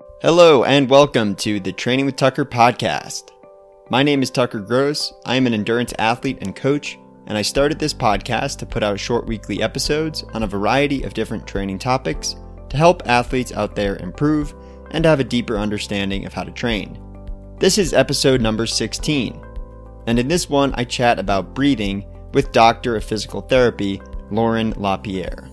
Hello, and welcome to the Training with Tucker podcast. My name is Tucker Grose. I am an endurance athlete and coach, and I started this podcast to put out short weekly episodes on a variety of different training topics to help athletes out there improve and have a deeper understanding of how to train. This is episode number 16, and in this one, I chat about breathing with Doctor of Physical Therapy Lauren LaPierre.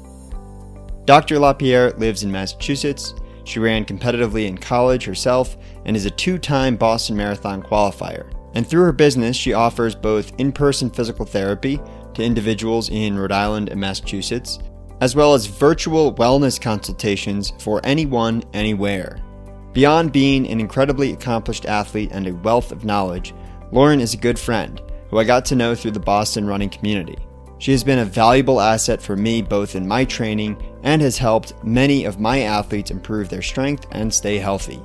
Dr. LaPierre lives in Massachusetts she ran competitively in college herself and is a two time Boston Marathon qualifier. And through her business, she offers both in person physical therapy to individuals in Rhode Island and Massachusetts, as well as virtual wellness consultations for anyone, anywhere. Beyond being an incredibly accomplished athlete and a wealth of knowledge, Lauren is a good friend who I got to know through the Boston running community. She has been a valuable asset for me both in my training and has helped many of my athletes improve their strength and stay healthy.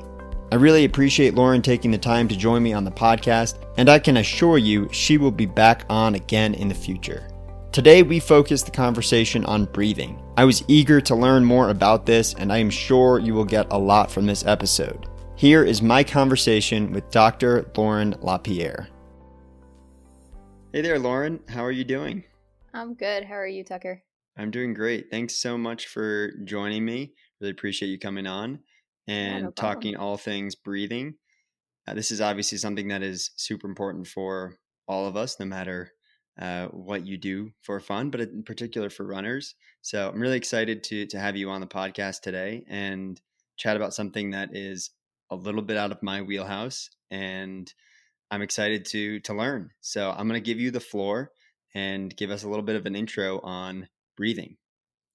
I really appreciate Lauren taking the time to join me on the podcast, and I can assure you she will be back on again in the future. Today, we focus the conversation on breathing. I was eager to learn more about this, and I am sure you will get a lot from this episode. Here is my conversation with Dr. Lauren LaPierre. Hey there, Lauren. How are you doing? I'm good. How are you, Tucker? I'm doing great. Thanks so much for joining me. Really appreciate you coming on and yeah, no talking all things breathing. Uh, this is obviously something that is super important for all of us, no matter uh, what you do for fun, but in particular for runners. So I'm really excited to to have you on the podcast today and chat about something that is a little bit out of my wheelhouse, and I'm excited to to learn. So I'm going to give you the floor and give us a little bit of an intro on breathing.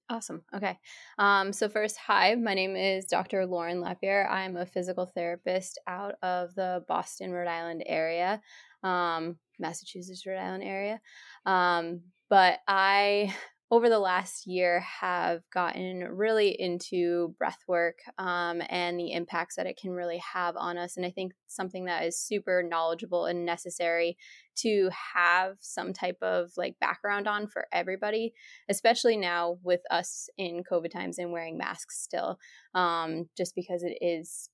Awesome. Okay. Um, so, first, hi, my name is Dr. Lauren Lapierre. I'm a physical therapist out of the Boston, Rhode Island area, um, Massachusetts, Rhode Island area. Um, but I over the last year have gotten really into breath work um, and the impacts that it can really have on us and i think something that is super knowledgeable and necessary to have some type of like background on for everybody especially now with us in covid times and wearing masks still um, just because it is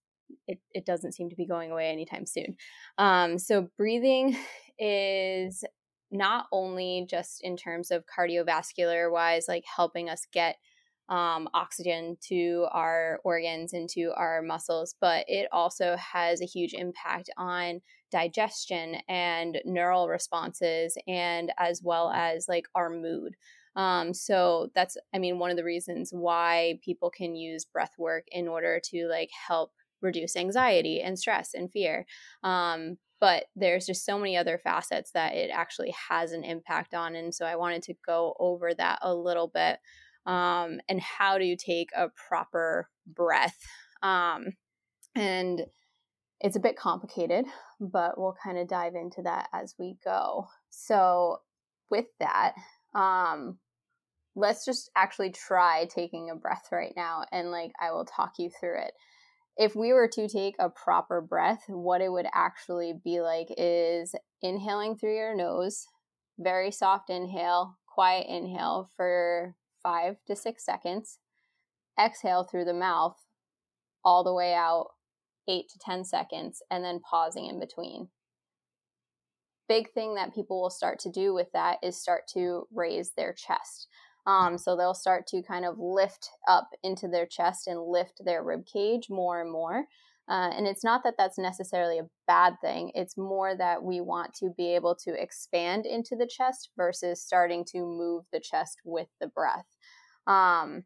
it, it doesn't seem to be going away anytime soon. Um, so breathing is not only just in terms of cardiovascular wise, like helping us get um, oxygen to our organs and to our muscles, but it also has a huge impact on digestion and neural responses, and as well as like our mood. Um, so that's, I mean, one of the reasons why people can use breath work in order to like help reduce anxiety and stress and fear. Um, but there's just so many other facets that it actually has an impact on and so i wanted to go over that a little bit um, and how do you take a proper breath? Um, and it's a bit complicated but we'll kind of dive into that as we go. So with that um, let's just actually try taking a breath right now and like i will talk you through it if we were to take a proper breath, what it would actually be like is inhaling through your nose, very soft inhale, quiet inhale for five to six seconds, exhale through the mouth all the way out eight to 10 seconds, and then pausing in between. Big thing that people will start to do with that is start to raise their chest. Um, so they'll start to kind of lift up into their chest and lift their rib cage more and more. Uh, and it's not that that's necessarily a bad thing. It's more that we want to be able to expand into the chest versus starting to move the chest with the breath. Um,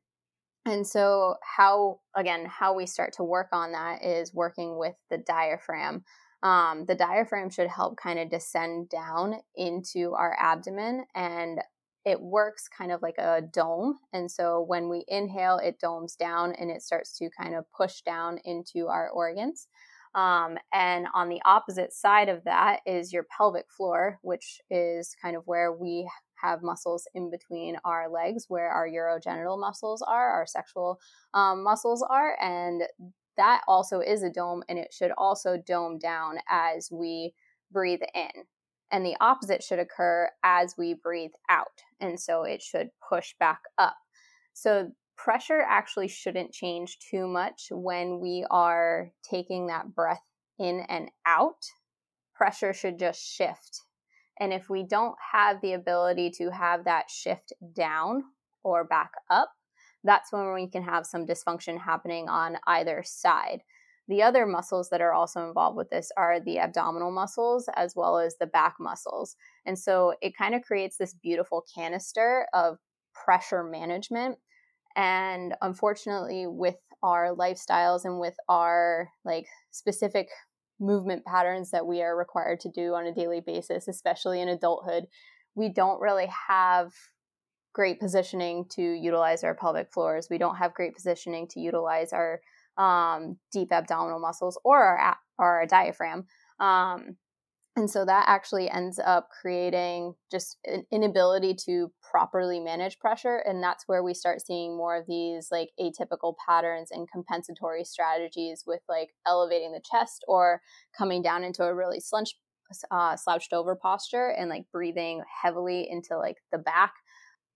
and so, how, again, how we start to work on that is working with the diaphragm. Um, the diaphragm should help kind of descend down into our abdomen and it works kind of like a dome. And so when we inhale, it domes down and it starts to kind of push down into our organs. Um, and on the opposite side of that is your pelvic floor, which is kind of where we have muscles in between our legs, where our urogenital muscles are, our sexual um, muscles are. And that also is a dome, and it should also dome down as we breathe in and the opposite should occur as we breathe out. And so it should push back up. So pressure actually shouldn't change too much when we are taking that breath in and out. Pressure should just shift. And if we don't have the ability to have that shift down or back up, that's when we can have some dysfunction happening on either side. The other muscles that are also involved with this are the abdominal muscles as well as the back muscles. And so it kind of creates this beautiful canister of pressure management. And unfortunately, with our lifestyles and with our like specific movement patterns that we are required to do on a daily basis, especially in adulthood, we don't really have great positioning to utilize our pelvic floors. We don't have great positioning to utilize our um, deep abdominal muscles or our, or our diaphragm. Um, and so that actually ends up creating just an inability to properly manage pressure. And that's where we start seeing more of these like atypical patterns and compensatory strategies with like elevating the chest or coming down into a really slouched, uh, slouched over posture and like breathing heavily into like the back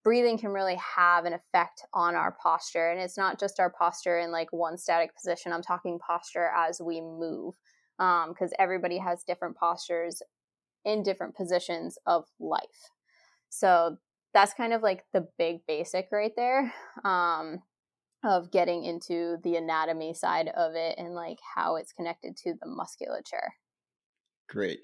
breathing can really have an effect on our posture. And it's not just our posture in like one static position. I'm talking posture as we move, because um, everybody has different postures in different positions of life. So that's kind of like the big basic right there um, of getting into the anatomy side of it and like how it's connected to the musculature. Great.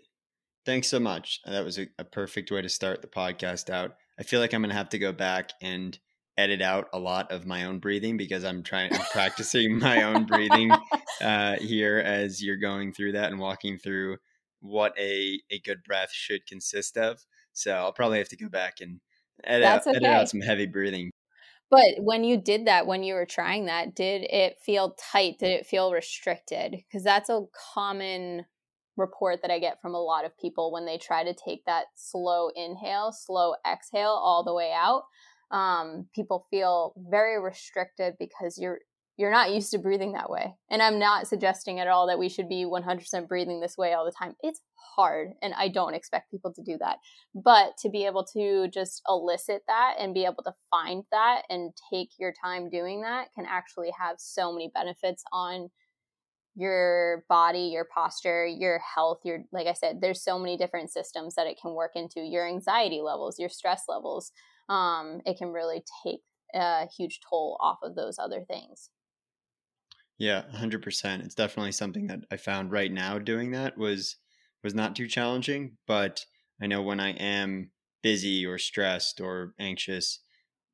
Thanks so much. That was a, a perfect way to start the podcast out. I feel like I'm gonna have to go back and edit out a lot of my own breathing because I'm trying I'm practicing my own breathing uh, here as you're going through that and walking through what a a good breath should consist of. So I'll probably have to go back and edit, out, okay. edit out some heavy breathing. But when you did that, when you were trying that, did it feel tight? Did it feel restricted? Because that's a common report that I get from a lot of people when they try to take that slow inhale, slow exhale all the way out. Um, people feel very restricted because you're you're not used to breathing that way. And I'm not suggesting at all that we should be 100% breathing this way all the time. It's hard, and I don't expect people to do that. But to be able to just elicit that and be able to find that and take your time doing that can actually have so many benefits on your body, your posture, your health, your like I said, there's so many different systems that it can work into your anxiety levels, your stress levels. Um, it can really take a huge toll off of those other things. Yeah, 100%. It's definitely something that I found right now doing that was was not too challenging, but I know when I am busy or stressed or anxious,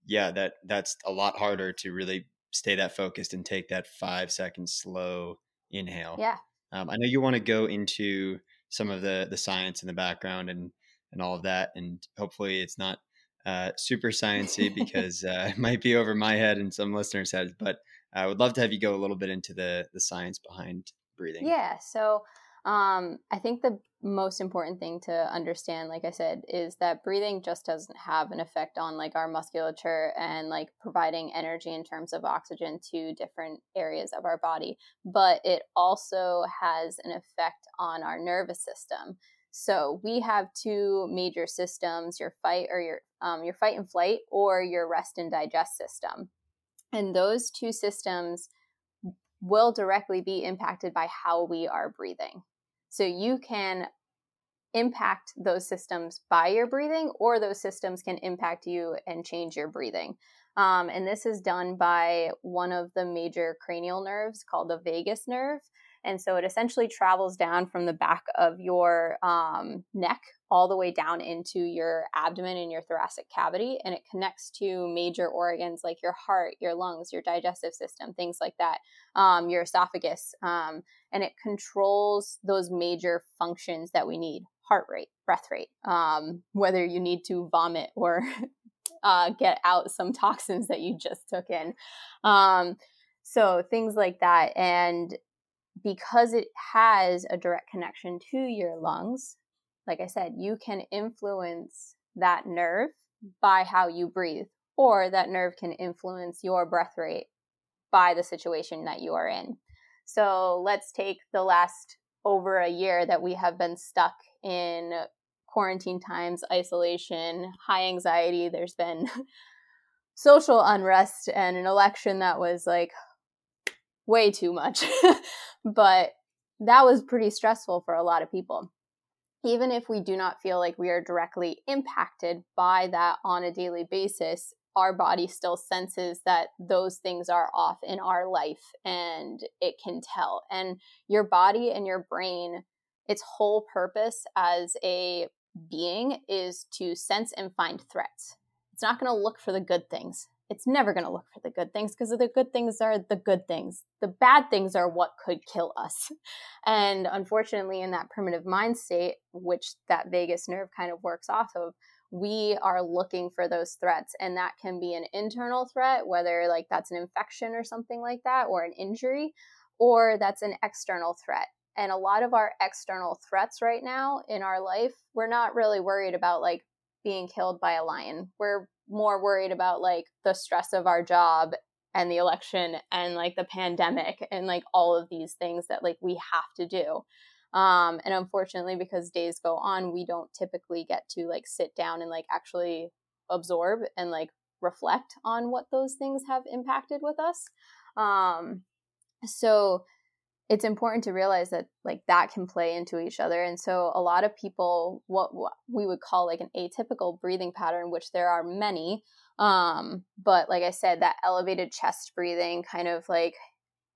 yeah, that that's a lot harder to really stay that focused and take that 5 second slow inhale. Yeah. Um, I know you want to go into some of the the science in the background and and all of that, and hopefully it's not uh, super sciency because uh, it might be over my head and some listeners' heads. But I would love to have you go a little bit into the the science behind breathing. Yeah. So um, I think the most important thing to understand, like I said, is that breathing just doesn't have an effect on like our musculature and like providing energy in terms of oxygen to different areas of our body, but it also has an effect on our nervous system. So we have two major systems: your fight or your um, your fight and flight, or your rest and digest system. And those two systems will directly be impacted by how we are breathing. So you can impact those systems by your breathing, or those systems can impact you and change your breathing. Um, and this is done by one of the major cranial nerves called the vagus nerve. And so it essentially travels down from the back of your um, neck all the way down into your abdomen and your thoracic cavity. And it connects to major organs like your heart, your lungs, your digestive system, things like that, um, your esophagus. Um, and it controls those major functions that we need heart rate, breath rate, um, whether you need to vomit or uh, get out some toxins that you just took in. Um, so things like that. And because it has a direct connection to your lungs, like I said, you can influence that nerve by how you breathe, or that nerve can influence your breath rate by the situation that you are in. So let's take the last over a year that we have been stuck in quarantine times, isolation, high anxiety. There's been social unrest and an election that was like way too much. but that was pretty stressful for a lot of people. Even if we do not feel like we are directly impacted by that on a daily basis, our body still senses that those things are off in our life and it can tell. And your body and your brain, its whole purpose as a being is to sense and find threats. It's not going to look for the good things. It's never going to look for the good things because the good things are the good things. The bad things are what could kill us. And unfortunately, in that primitive mind state, which that vagus nerve kind of works off of, we are looking for those threats and that can be an internal threat whether like that's an infection or something like that or an injury or that's an external threat and a lot of our external threats right now in our life we're not really worried about like being killed by a lion we're more worried about like the stress of our job and the election and like the pandemic and like all of these things that like we have to do um, and unfortunately, because days go on, we don't typically get to like sit down and like actually absorb and like reflect on what those things have impacted with us. Um, so it's important to realize that like that can play into each other. And so a lot of people, what, what we would call like an atypical breathing pattern, which there are many, um, but like I said, that elevated chest breathing, kind of like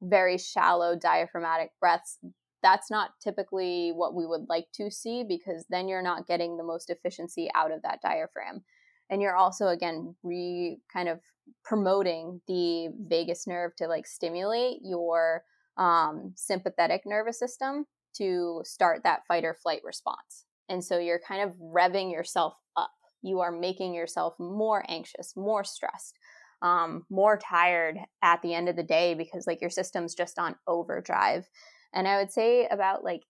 very shallow diaphragmatic breaths that's not typically what we would like to see because then you're not getting the most efficiency out of that diaphragm. And you're also, again, re kind of promoting the vagus nerve to like stimulate your um, sympathetic nervous system to start that fight or flight response. And so you're kind of revving yourself up. You are making yourself more anxious, more stressed, um, more tired at the end of the day because like your system's just on overdrive. And I would say about like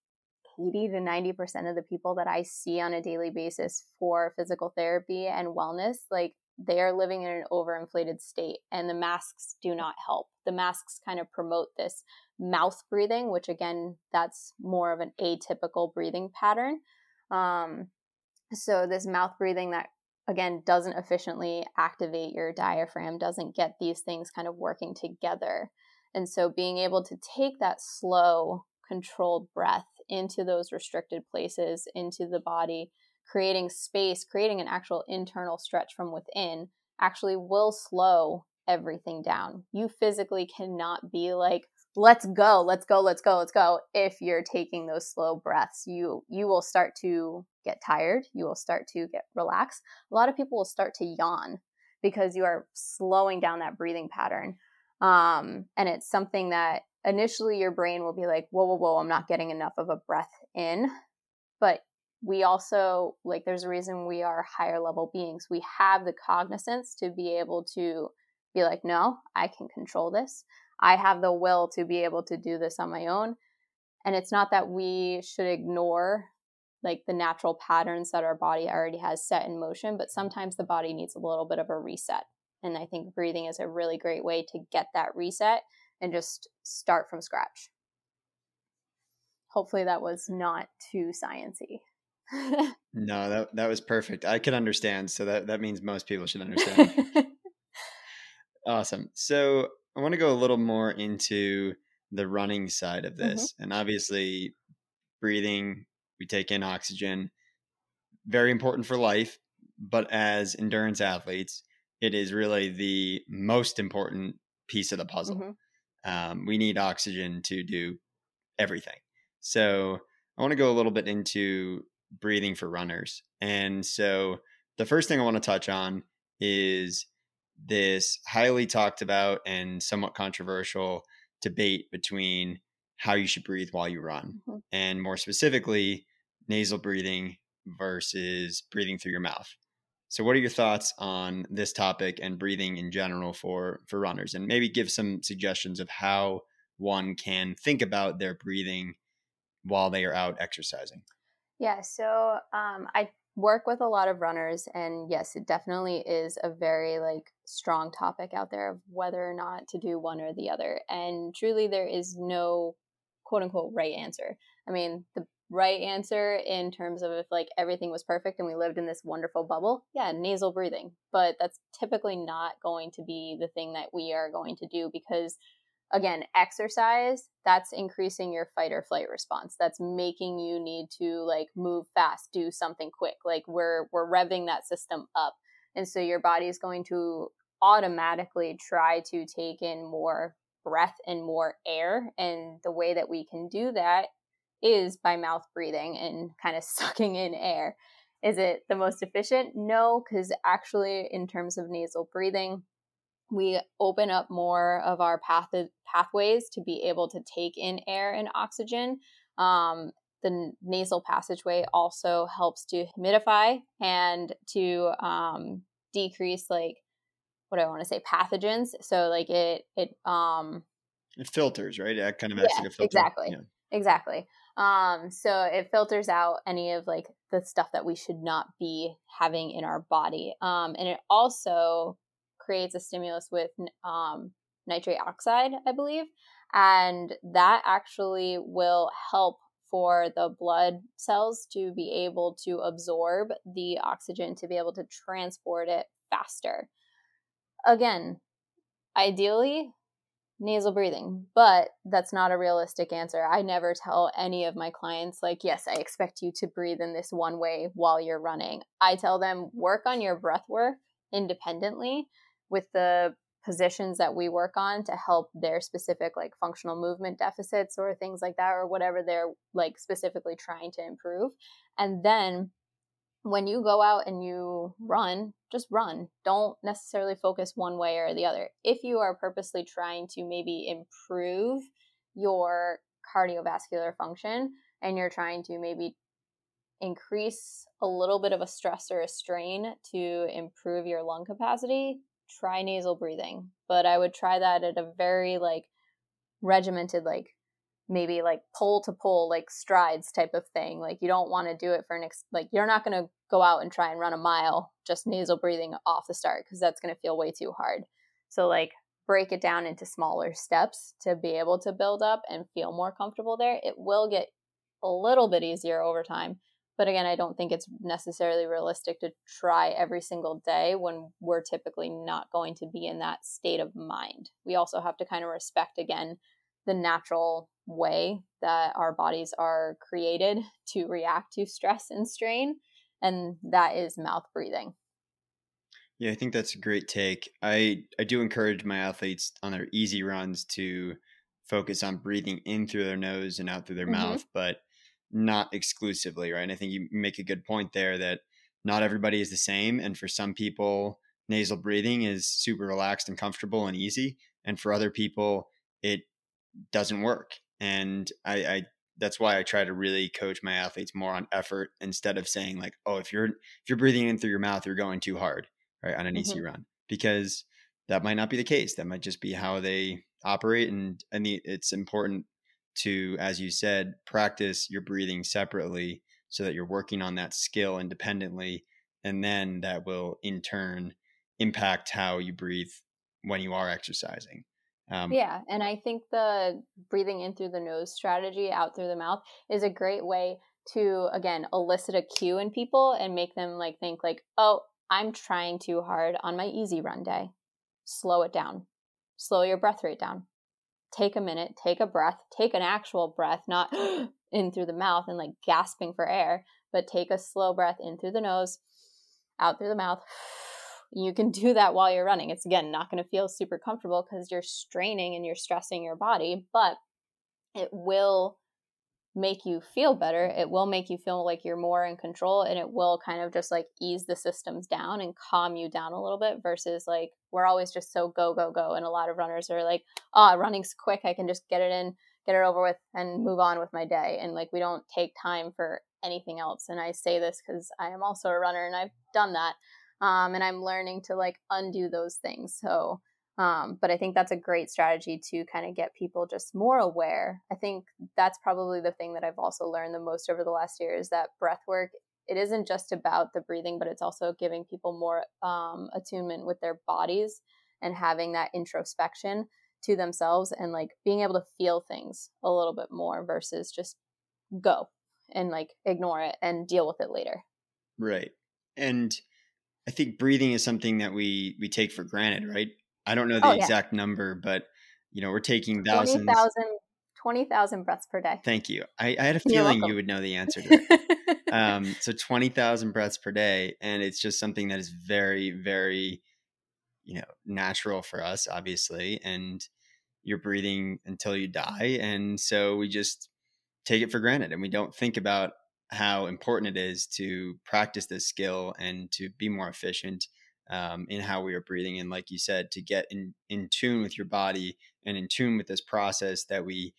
80 to 90% of the people that I see on a daily basis for physical therapy and wellness, like they are living in an overinflated state and the masks do not help. The masks kind of promote this mouth breathing, which again, that's more of an atypical breathing pattern. Um, so, this mouth breathing that again doesn't efficiently activate your diaphragm, doesn't get these things kind of working together. And so being able to take that slow, controlled breath into those restricted places, into the body, creating space, creating an actual internal stretch from within, actually will slow everything down. You physically cannot be like, let's go, let's go, let's go, let's go. If you're taking those slow breaths, you you will start to get tired, you will start to get relaxed. A lot of people will start to yawn because you are slowing down that breathing pattern. Um, and it's something that initially your brain will be like, whoa, whoa, whoa, I'm not getting enough of a breath in. But we also, like, there's a reason we are higher level beings. We have the cognizance to be able to be like, no, I can control this. I have the will to be able to do this on my own. And it's not that we should ignore like the natural patterns that our body already has set in motion, but sometimes the body needs a little bit of a reset. And I think breathing is a really great way to get that reset and just start from scratch. Hopefully that was not too sciency. no, that that was perfect. I can understand. So that that means most people should understand. awesome. So I want to go a little more into the running side of mm-hmm. this. Mm-hmm. And obviously breathing, we take in oxygen, very important for life, but as endurance athletes, it is really the most important piece of the puzzle. Mm-hmm. Um, we need oxygen to do everything. So I want to go a little bit into breathing for runners. And so the first thing I want to touch on is this highly talked about and somewhat controversial debate between how you should breathe while you run, mm-hmm. and more specifically, nasal breathing versus breathing through your mouth. So, what are your thoughts on this topic and breathing in general for for runners, and maybe give some suggestions of how one can think about their breathing while they are out exercising? Yeah, so um, I work with a lot of runners, and yes, it definitely is a very like strong topic out there of whether or not to do one or the other. And truly, there is no quote unquote right answer. I mean, the right answer in terms of if like everything was perfect and we lived in this wonderful bubble, yeah, nasal breathing. But that's typically not going to be the thing that we are going to do because again, exercise, that's increasing your fight or flight response. That's making you need to like move fast, do something quick. Like we're we're revving that system up. And so your body is going to automatically try to take in more breath and more air. And the way that we can do that is by mouth breathing and kind of sucking in air. Is it the most efficient? No, because actually, in terms of nasal breathing, we open up more of our path pathways to be able to take in air and oxygen. Um, the nasal passageway also helps to humidify and to um, decrease like what do I want to say pathogens. So like it it um it filters right. It kind of acts yeah, like a filter. Exactly. Yeah. Exactly. Um, so it filters out any of like the stuff that we should not be having in our body. Um, and it also creates a stimulus with um, nitrate oxide, I believe, and that actually will help for the blood cells to be able to absorb the oxygen to be able to transport it faster. Again, ideally, nasal breathing, but that's not a realistic answer. I never tell any of my clients, like, yes, I expect you to breathe in this one way while you're running. I tell them, work on your breath work independently with the positions that we work on to help their specific like functional movement deficits or things like that or whatever they're like specifically trying to improve and then when you go out and you run just run. Don't necessarily focus one way or the other. If you are purposely trying to maybe improve your cardiovascular function and you're trying to maybe increase a little bit of a stress or a strain to improve your lung capacity try nasal breathing, but I would try that at a very like regimented, like maybe like pull to pull, like strides type of thing. Like you don't want to do it for an ex- like you're not going to go out and try and run a mile just nasal breathing off the start because that's going to feel way too hard. So like break it down into smaller steps to be able to build up and feel more comfortable there. It will get a little bit easier over time, but again, I don't think it's necessarily realistic to try every single day when we're typically not going to be in that state of mind. We also have to kind of respect, again, the natural way that our bodies are created to react to stress and strain, and that is mouth breathing. Yeah, I think that's a great take. I, I do encourage my athletes on their easy runs to focus on breathing in through their nose and out through their mm-hmm. mouth, but not exclusively, right? And I think you make a good point there that not everybody is the same. And for some people, nasal breathing is super relaxed and comfortable and easy. And for other people, it doesn't work. And I, I that's why I try to really coach my athletes more on effort instead of saying like, oh, if you're if you're breathing in through your mouth, you're going too hard, right, on an mm-hmm. easy run. Because that might not be the case. That might just be how they operate. And and the, it's important to, as you said, practice your breathing separately so that you're working on that skill independently. And then that will in turn impact how you breathe when you are exercising. Um, yeah. And I think the breathing in through the nose strategy, out through the mouth, is a great way to, again, elicit a cue in people and make them like think, like, oh, I'm trying too hard on my easy run day. Slow it down. Slow your breath rate down take a minute, take a breath, take an actual breath, not in through the mouth and like gasping for air, but take a slow breath in through the nose, out through the mouth. You can do that while you're running. It's again not going to feel super comfortable because you're straining and you're stressing your body, but it will make you feel better. It will make you feel like you're more in control and it will kind of just like ease the systems down and calm you down a little bit versus like we're always just so go, go, go. And a lot of runners are like, oh, running's quick. I can just get it in, get it over with, and move on with my day. And like we don't take time for anything else. And I say this because I am also a runner and I've done that. Um, and I'm learning to like undo those things. So, um, but I think that's a great strategy to kind of get people just more aware. I think that's probably the thing that I've also learned the most over the last year is that breath work, it isn't just about the breathing, but it's also giving people more um, attunement with their bodies and having that introspection to themselves and like being able to feel things a little bit more versus just go and like ignore it and deal with it later. Right. And I think breathing is something that we we take for granted, right? I don't know the Oh, yeah. exact number, but you know, we're taking thousands. 20,000 20,000 breaths per day. Thank you. I, I had a feeling you would know the answer to that. um, so 20,000 breaths per day. And it's just something that is very, very, you know, natural for us, obviously. And you're breathing until you die. And so we just take it for granted and we don't think about how important it is to practice this skill and to be more efficient um, in how we are breathing. And like you said, to get in, in tune with your body and in tune with this process that we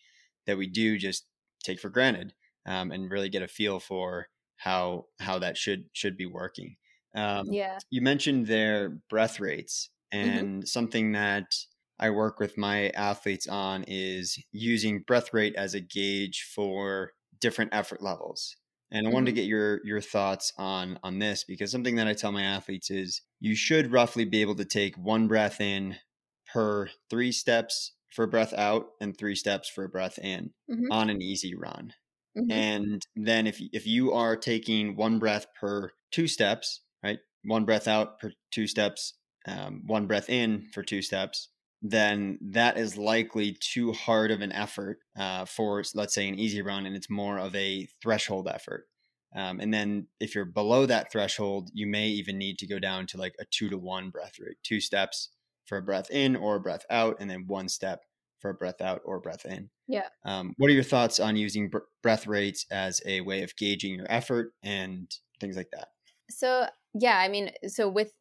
that we do just take for granted um, and really get a feel for how how that should should be working. Um, yeah. you mentioned their breath rates and something that I work with my athletes on is using breath rate as a gauge for different effort levels. And I wanted to get your your thoughts on on this because something that I tell my athletes is you should roughly be able to take one breath in per 3 steps for a breath out and 3 steps for a breath in Mhm. on an easy run. Mhm. And then if if you are taking one breath per two steps, right, one breath out per two steps, um, one breath in for two steps, then that is likely too hard of an effort uh, for let's say an easy run, and it's more of a threshold effort. Um, and then if you're below that threshold, you may even need to go down to like a two to one breath rate, two steps for a breath in or a breath out, and then one step for a breath out or breath in. Yeah. Um, what are your thoughts on using br- breath rates as a way of gauging your effort and things like that? So yeah, I mean, so with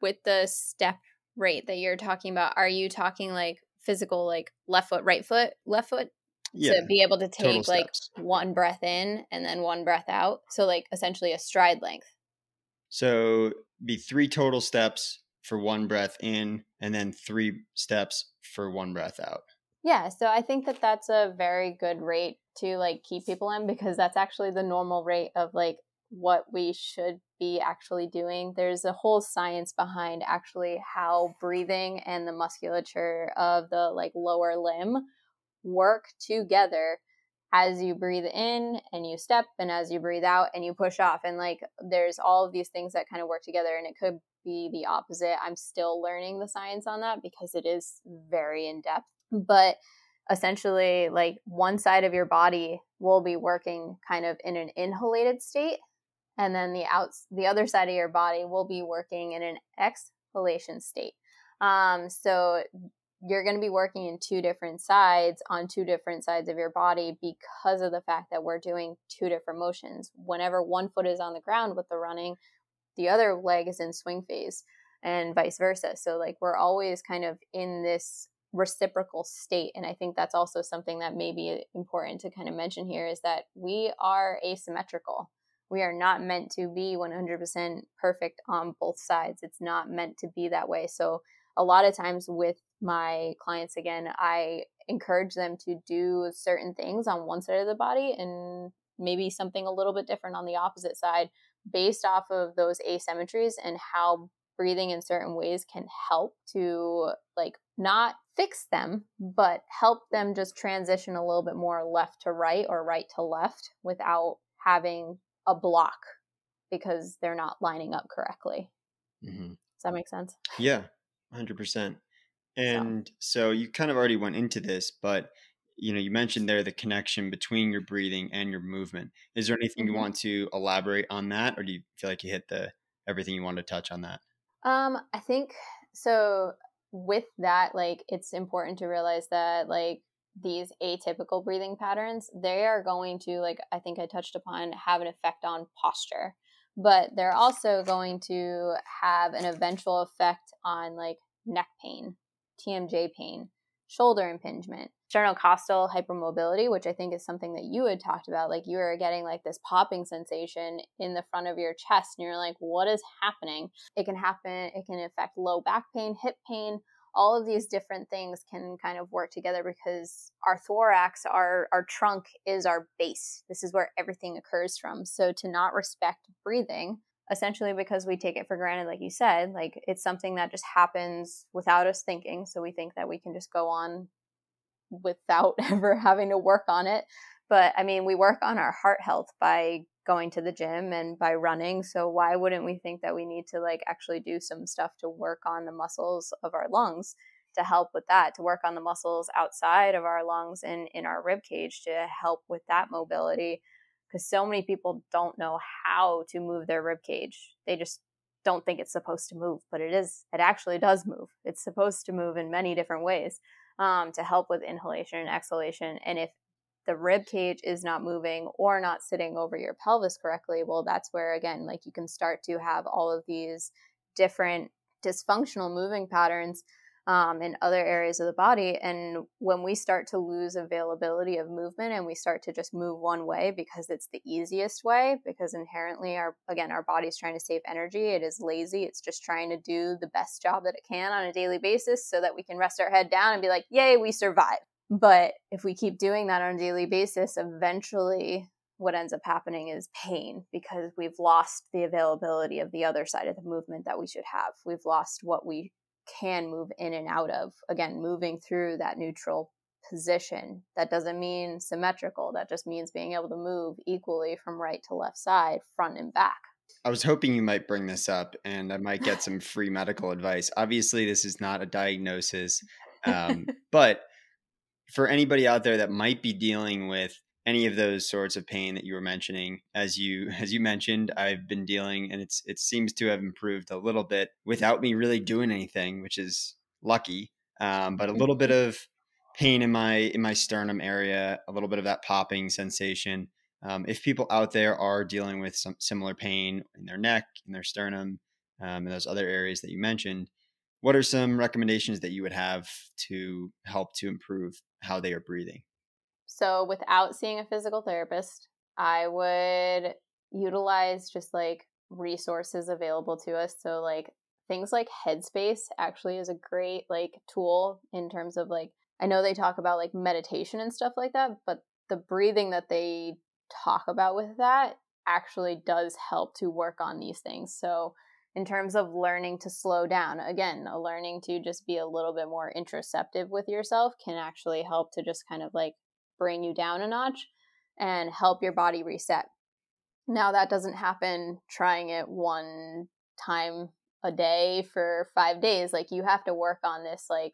with the step rate that you're talking about, are you talking like physical, like left foot, right foot, left foot, Yeah, to be able to take like one breath in and then one breath out? So like essentially a stride length. So be three total steps for one breath in, and then three steps for one breath out. Yeah, so I think that that's a very good rate to like keep people in because that's actually the normal rate of like what we should be actually doing. There's a whole science behind actually how breathing and the musculature of the like lower limb work together as you breathe in and you step and as you breathe out and you push off and like there's all of these things that kind of work together and it could be the opposite. I'm still learning the science on that because it is very in depth. But essentially like one side of your body will be working kind of in an inhalated state and then the outs the other side of your body will be working in an exhalation state. Um, so you're going to be working in two different sides on two different sides of your body because of the fact that we're doing two different motions. Whenever one foot is on the ground with the running, the other leg is in swing phase and vice versa. So like we're always kind of in this reciprocal state and I think that's also something that may be important to kind of mention here is that we are asymmetrical. We are not meant to be 100% perfect on both sides. It's not meant to be that way. So a lot of times with my clients again i encourage them to do certain things on one side of the body and maybe something a little bit different on the opposite side based off of those asymmetries and how breathing in certain ways can help to like not fix them but help them just transition a little bit more left to right or right to left without having a block because they're not lining up correctly Mm-hmm. does that make sense Yeah, hundred percent. And so you kind of already went into this, but you know, you mentioned there the connection between your breathing and your movement. Is there anything Mhm. you want to elaborate on that, or do you feel like you hit the everything you wanted to touch on that? Um, I think so with that, like it's important to realize that like these atypical breathing patterns, they are going to, like I think I touched upon, have an effect on posture. But they're also going to have an eventual effect on like neck pain, TMJ pain, shoulder impingement, sternocostal hypermobility, which I think is something that you had talked about. Like you were getting like this popping sensation in the front of your chest, and you're like, what is happening? It can happen, it can affect low back pain, hip pain. All of these different things can kind of work together because our thorax, our, our trunk is our base. This is where everything occurs from. So to not respect breathing, essentially because we take it for granted like you said like it's something that just happens without us thinking so we think that we can just go on without ever having to work on it but I mean, we work on our heart health by going to the gym and by running. So why wouldn't we think that we need to like actually do some stuff to work on the muscles of our lungs to help with that, to work on the muscles outside of our lungs and in our rib cage to help with that mobility? Because so many people don't know how to move their rib cage. They just don't think it's supposed to move, but it is. It actually does move. It's supposed to move in many different ways um, to help with inhalation and exhalation. And if the rib cage is not moving or not sitting over your pelvis correctly, well, that's where, again, like you can start to have all of these different dysfunctional moving patterns um, in other areas of the body. And when we start to lose availability of movement and we start to just move one way because it's the easiest way, because inherently, our again, our body's trying to save energy. It is lazy. It's just trying to do the best job that it can on a daily basis so that we can rest our head down and be like, yay, we survived. But if we keep doing that on a daily basis, eventually what ends up happening is pain because we've lost the availability of the other side of the movement that we should have. We've lost what we can move in and out of. Again, moving through that neutral position. That doesn't mean symmetrical, that just means being able to move equally from right to left side, front and back. I was hoping you might bring this up and I might get some free medical advice. Obviously, this is not a diagnosis, um, but for anybody out there that might be dealing with any of those sorts of pain that you were mentioning as you as you mentioned i've been dealing and it's it seems to have improved a little bit without me really doing anything which is lucky um, but a little bit of pain in my in my sternum area a little bit of that popping sensation. Um, if people out there are dealing with some similar pain in their neck in their sternum um, and those other areas that you mentioned what are some recommendations that you would have to help to improve how they are breathing so without seeing a physical therapist, I would utilize just like resources available to us. So like things like Headspace actually is a great like tool in terms of like I know they talk about like meditation and stuff like that, but the breathing that they talk about with that actually does help to work on these things. So in terms of learning to slow down, again, learning to just be a little bit more introspective with yourself can actually help to just kind of like bring you down a notch and help your body reset. Now, that doesn't happen trying it one time a day for five days. Like, you have to work on this, like,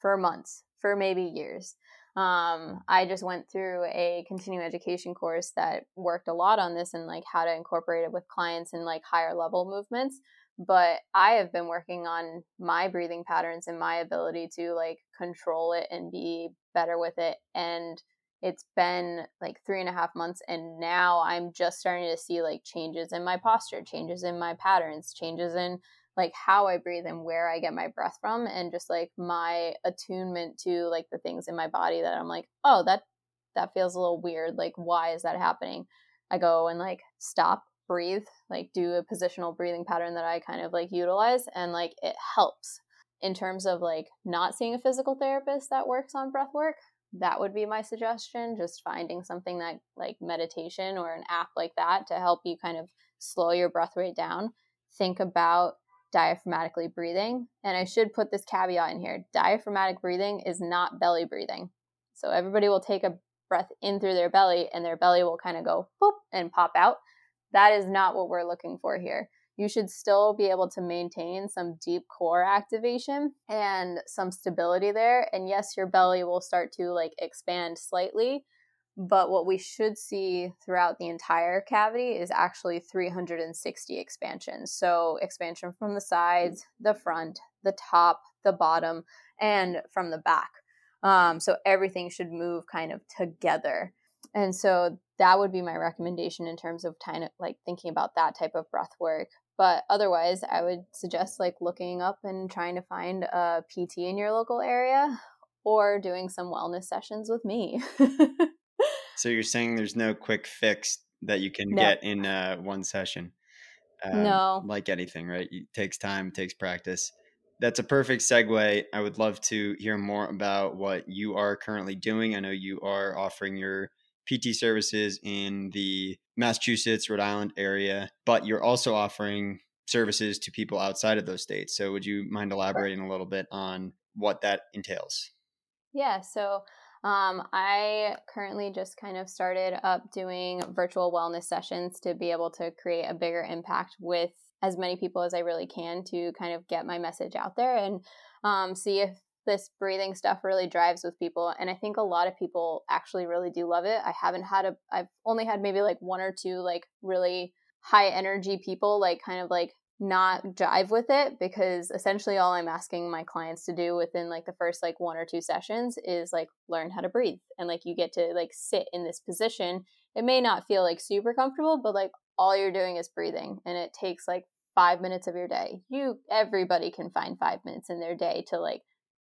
for months, for maybe years. Um, I just went through a continuing education course that worked a lot on this and, like, how to incorporate it with clients in, like, higher level movements but I have been working on my breathing patterns and my ability to like control it and be better with it. And it's been like three and a half months and now i'm just starting to see like changes in my posture changes in my patterns changes in like how i breathe and where i get my breath from and just like my attunement to like the things in my body that i'm like oh that that feels a little weird like why is that happening i go and like stop breathe like do a positional breathing pattern that i kind of like utilize and like it helps. In terms of like not seeing a physical therapist that works on breath work that would be my suggestion just finding something that like meditation or an app like that to help you kind of slow your breath rate down. Think about diaphragmatically breathing and i should put this caveat in here diaphragmatic breathing is not belly breathing. So everybody will take a breath in through their belly and their belly will kind of go boop and pop out that is not what we're looking for here you should still be able to maintain some deep core activation and some stability there. And yes, your belly will start to like expand slightly. But what we should see throughout the entire cavity is actually 360 expansions. So, expansion from the sides, the front, the top, the bottom, and from the back. Um, so, everything should move kind of together. And so, that would be my recommendation in terms of kind of like thinking about that type of breath work. But otherwise, I would suggest like looking up and trying to find a PT in your local area or doing some wellness sessions with me. so you're saying there's no quick fix that you can no. get in uh, one session? Um, no. Like anything, right? It takes time, takes practice. That's a perfect segue. I would love to hear more about what you are currently doing. I know you are offering your PT services in the Massachusetts, Rhode Island area, but you're also offering services to people outside of those states. So would you mind elaborating a little bit on what that entails? Yeah, so Um, I currently just kind of started up doing virtual wellness sessions to be able to create a bigger impact with as many people as I really can to kind of get my message out there and um, see if this breathing stuff really drives with people. And I think a lot of people actually really do love it. I haven't had a, I've only had maybe like one or two like really high energy people like kind of like not jive with it because essentially all I'm asking my clients to do within like the first like one or two sessions is like learn how to breathe and like you get to like sit in this position. It may not feel like super comfortable, but like all you're doing is breathing and it takes like 5 minutes of your day. You everybody can find 5 minutes in their day to like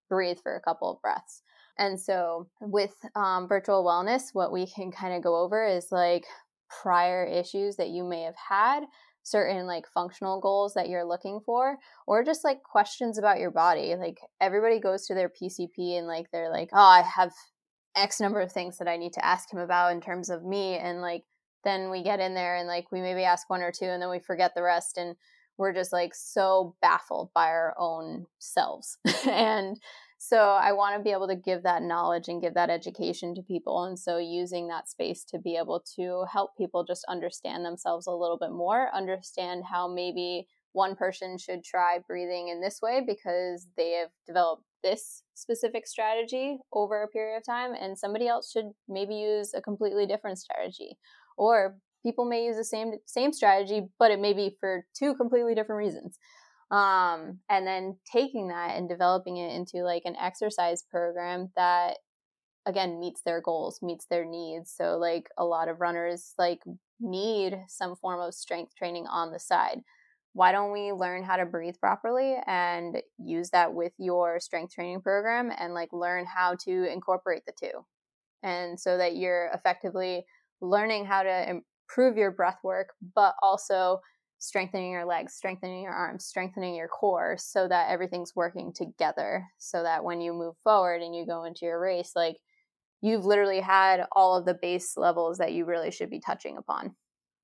breathe for a couple of breaths. And so with um, virtual wellness, what we can kind of go over is like prior issues that you may have had certain like functional goals that you're looking for or just like questions about your body like everybody goes to their pcp and like they're like oh i have x number of things that i need to ask him about in terms of me and like then we get in there and like we maybe ask one or two and then we forget the rest and we're just like so baffled by our own selves and so I want to be able to give that knowledge and give that education to people. And so using that space to be able to help people just understand themselves a little bit more, understand how maybe one person should try breathing in this way because they have developed this specific strategy over a period of time and somebody else should maybe use a completely different strategy or people may use the same same strategy but it may be for two completely different reasons. Um, and then taking that and developing it into like an exercise program that again meets their goals meets their needs. So like a lot of runners like need some form of strength training on the side. Why don't we learn how to breathe properly and use that with your strength training program and like learn how to incorporate the two? And so that you're effectively learning how to improve your breath work but also strengthening your legs, strengthening your arms, strengthening your core so that everything's working together. So that when you move forward and you go into your race, like you've literally had all of the base levels that you really should be touching upon.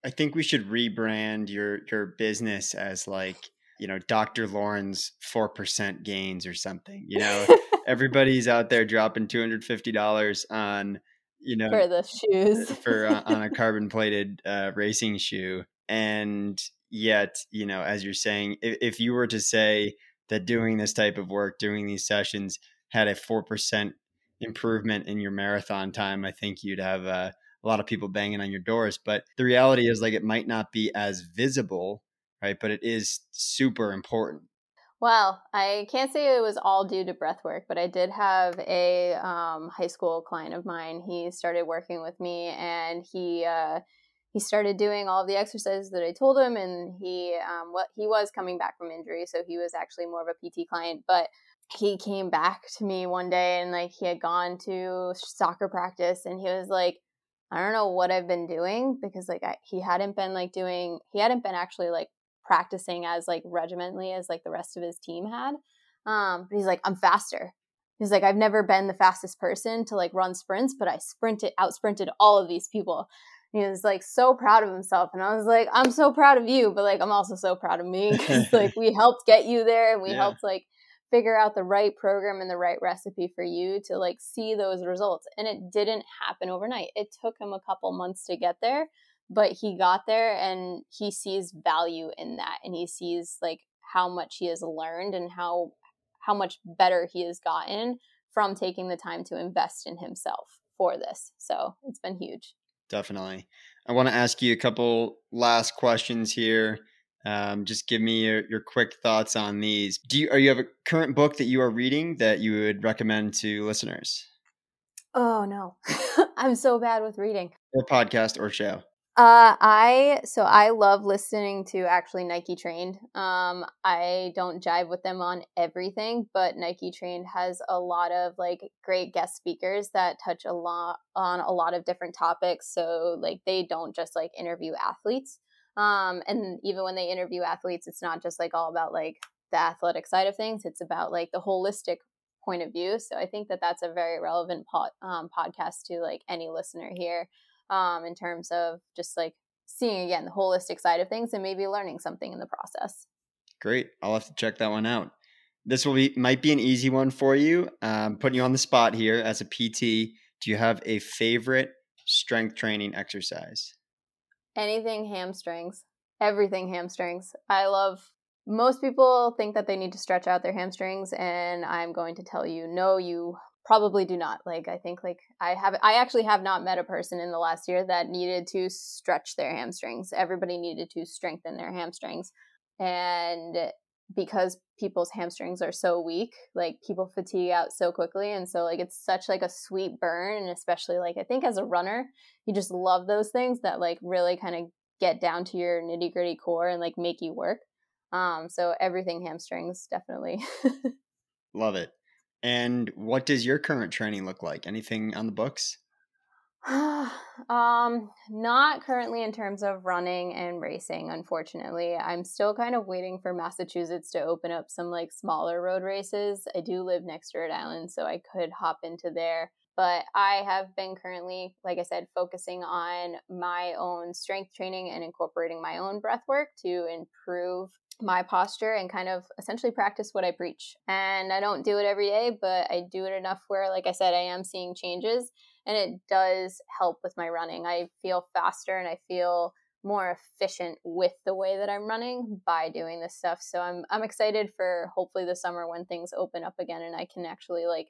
I think we should rebrand your your business as like, you know, Dr. Lauren's 4% gains or something. You know, everybody's out there dropping $250 on you know for the shoes. for uh, on a carbon plated uh, racing shoe. And yet you know as you're saying if, if you were to say that doing this type of work doing these sessions had a 4% improvement in your marathon time i think you'd have uh, a lot of people banging on your doors. But the reality is like it might not be as visible right? But it is super important well, I can't say it was all due to breath work, but I did have a um, high school client of mine. He started working with me, and he uh, he started doing all the exercises that I told him, and he um, what he was coming back from injury, so he was actually more of a PT client. But he came back to me one day, and like he had gone to soccer practice, and he was like, "I don't know what I've been doing because like I, he hadn't been like doing he hadn't been actually like practicing as like regimentally as like the rest of his team had." Um, but he's like, "I'm faster." He's like, I've never been the fastest person to like run sprints, but I sprinted, out sprinted all of these people he was like so proud of himself and i was like i'm so proud of you but like i'm also so proud of me because like we helped get you there and we yeah. helped like figure out the right program and the right recipe for you to like see those results and it didn't happen overnight it took him a couple months to get there but he got there and he sees value in that and he sees like how much he has learned and how how much better he has gotten from taking the time to invest in himself for this so it's been huge definitely. I want to ask you a couple last questions here. Um, just give me your, your quick thoughts on these. Do you are you have a current book that you are reading that you would recommend to listeners? Oh no, I'm so bad with reading. Or podcast or show. Uh, I so I love listening to actually Nike Trained. Um, I don't jive with them on everything, but Nike Trained has a lot of like great guest speakers that touch a lot on a lot of different topics. So like they don't just like interview athletes. Um, and even when they interview athletes, it's not just like all about like the athletic side of things. It's about like the holistic point of view. So I think that that's a very relevant pod, um, podcast to like any listener here um, in terms of just like seeing again the holistic side of things and maybe learning something in the process. Great. I'll have to check that one out. This will be might be an easy one for you. Um, putting you on the spot here as a PT. do you have a favorite strength training exercise? Anything hamstrings. Everything hamstrings. I love most people think that they need to stretch out their hamstrings and I'm going to tell you no you probably do not like i think like i have i actually have not met a person in the last year that needed to stretch their hamstrings. Everybody needed to strengthen their hamstrings and because people's hamstrings are so weak like people fatigue out so quickly and so like it's such like a sweet burn and especially like i think as a runner you just love those things that like really kind of get down to your nitty gritty core and like make you work. Um so everything hamstrings definitely. Love it and what does your current training look like? Anything on the books? um, not currently in terms of running and racing, unfortunately. I'm still kind of waiting for Massachusetts to open up some like smaller road races. I do live next to Rhode Island, so I could hop into there. But I have been currently, like I said, focusing on my own strength training and incorporating my own breath work to improve my posture and kind of essentially practice what I preach. And I don't do it every day, but I do it enough where, like I said, I am seeing changes and it does help with my running. I feel faster and I feel more efficient with the way that I'm running by doing this stuff. So I'm I'm excited for hopefully the summer when things open up again and I can actually like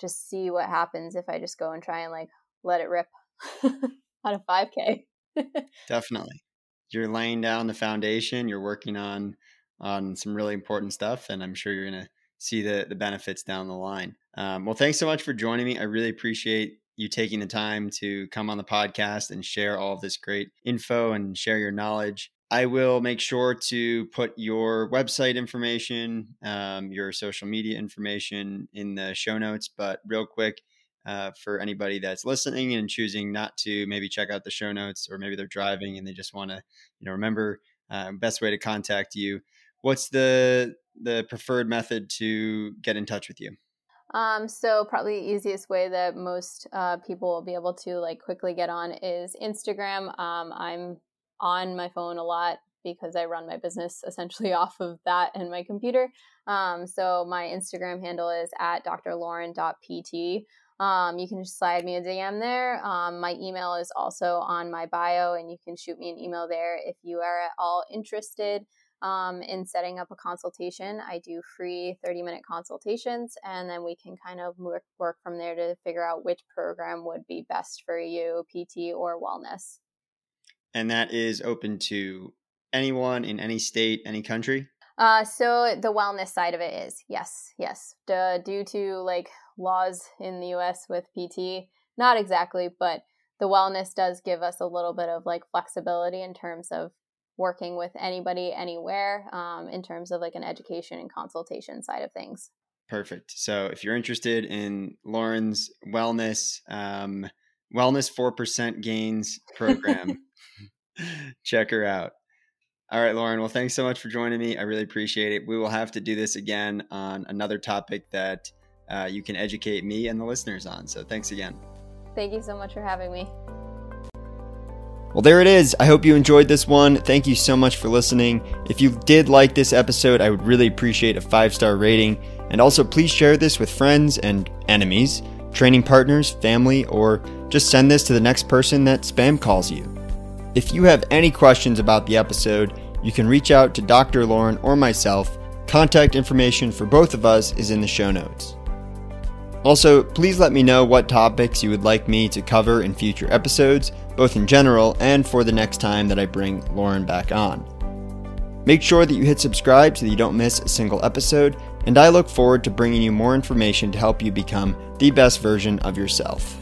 just see what happens if I just go and try and like let it rip on a 5k. Definitely you're laying down the foundation. You're working on on some really important stuff, and I'm sure you're gonna see the the benefits down the line. Um, well, thanks so much for joining me. I really appreciate you taking the time to come on the podcast and share all of this great info and share your knowledge. I will make sure to put your website information, um, your social media information in the show notes. But real quick, uh, for anybody that's listening and choosing not to maybe check out the show notes or maybe they're driving and they just want to you know remember uh, best way to contact you. What's the the preferred method to get in touch with you? Um, so probably the easiest way that most uh, people will be able to like quickly get on is instagram. Um, i'm on my phone a lot because i run my business essentially off of that and my computer. Um, so my instagram handle is at drlauren.pt um, you can just slide me a DM there. Um, my email is also on my bio, and you can shoot me an email there if you are at all interested um, in setting up a consultation. I do free 30 minute consultations, and then we can kind of work, work from there to figure out which program would be best for you, PT or wellness. And that is open to anyone in any state, any country? Uh, so the wellness side of it is yes, yes. Due to like laws in the US with PT. Not exactly, but the wellness does give us a little bit of like flexibility in terms of working with anybody anywhere um, in terms of like an education and consultation side of things. Perfect. So if you're interested in Lauren's wellness, um, wellness 4% gains program, check her out. All right, Lauren. Well, thanks so much for joining me. I really appreciate it. We will have to do this again on another topic that uh, you can educate me and the listeners on. So thanks again. Thank you so much for having me. Well, there it is. I hope you enjoyed this one. Thank you so much for listening. If you did like this episode, I would really appreciate a five star rating. And also, please share this with friends and enemies, training partners, family, or just send this to the next person that spam calls you. If you have any questions about the episode, you can reach out to Dr. Lauren or myself. Contact information for both of us is in the show notes. Also, please let me know what topics you would like me to cover in future episodes, both in general and for the next time that I bring Lauren back on. Make sure that you hit subscribe so that you don't miss a single episode, and I look forward to bringing you more information to help you become the best version of yourself.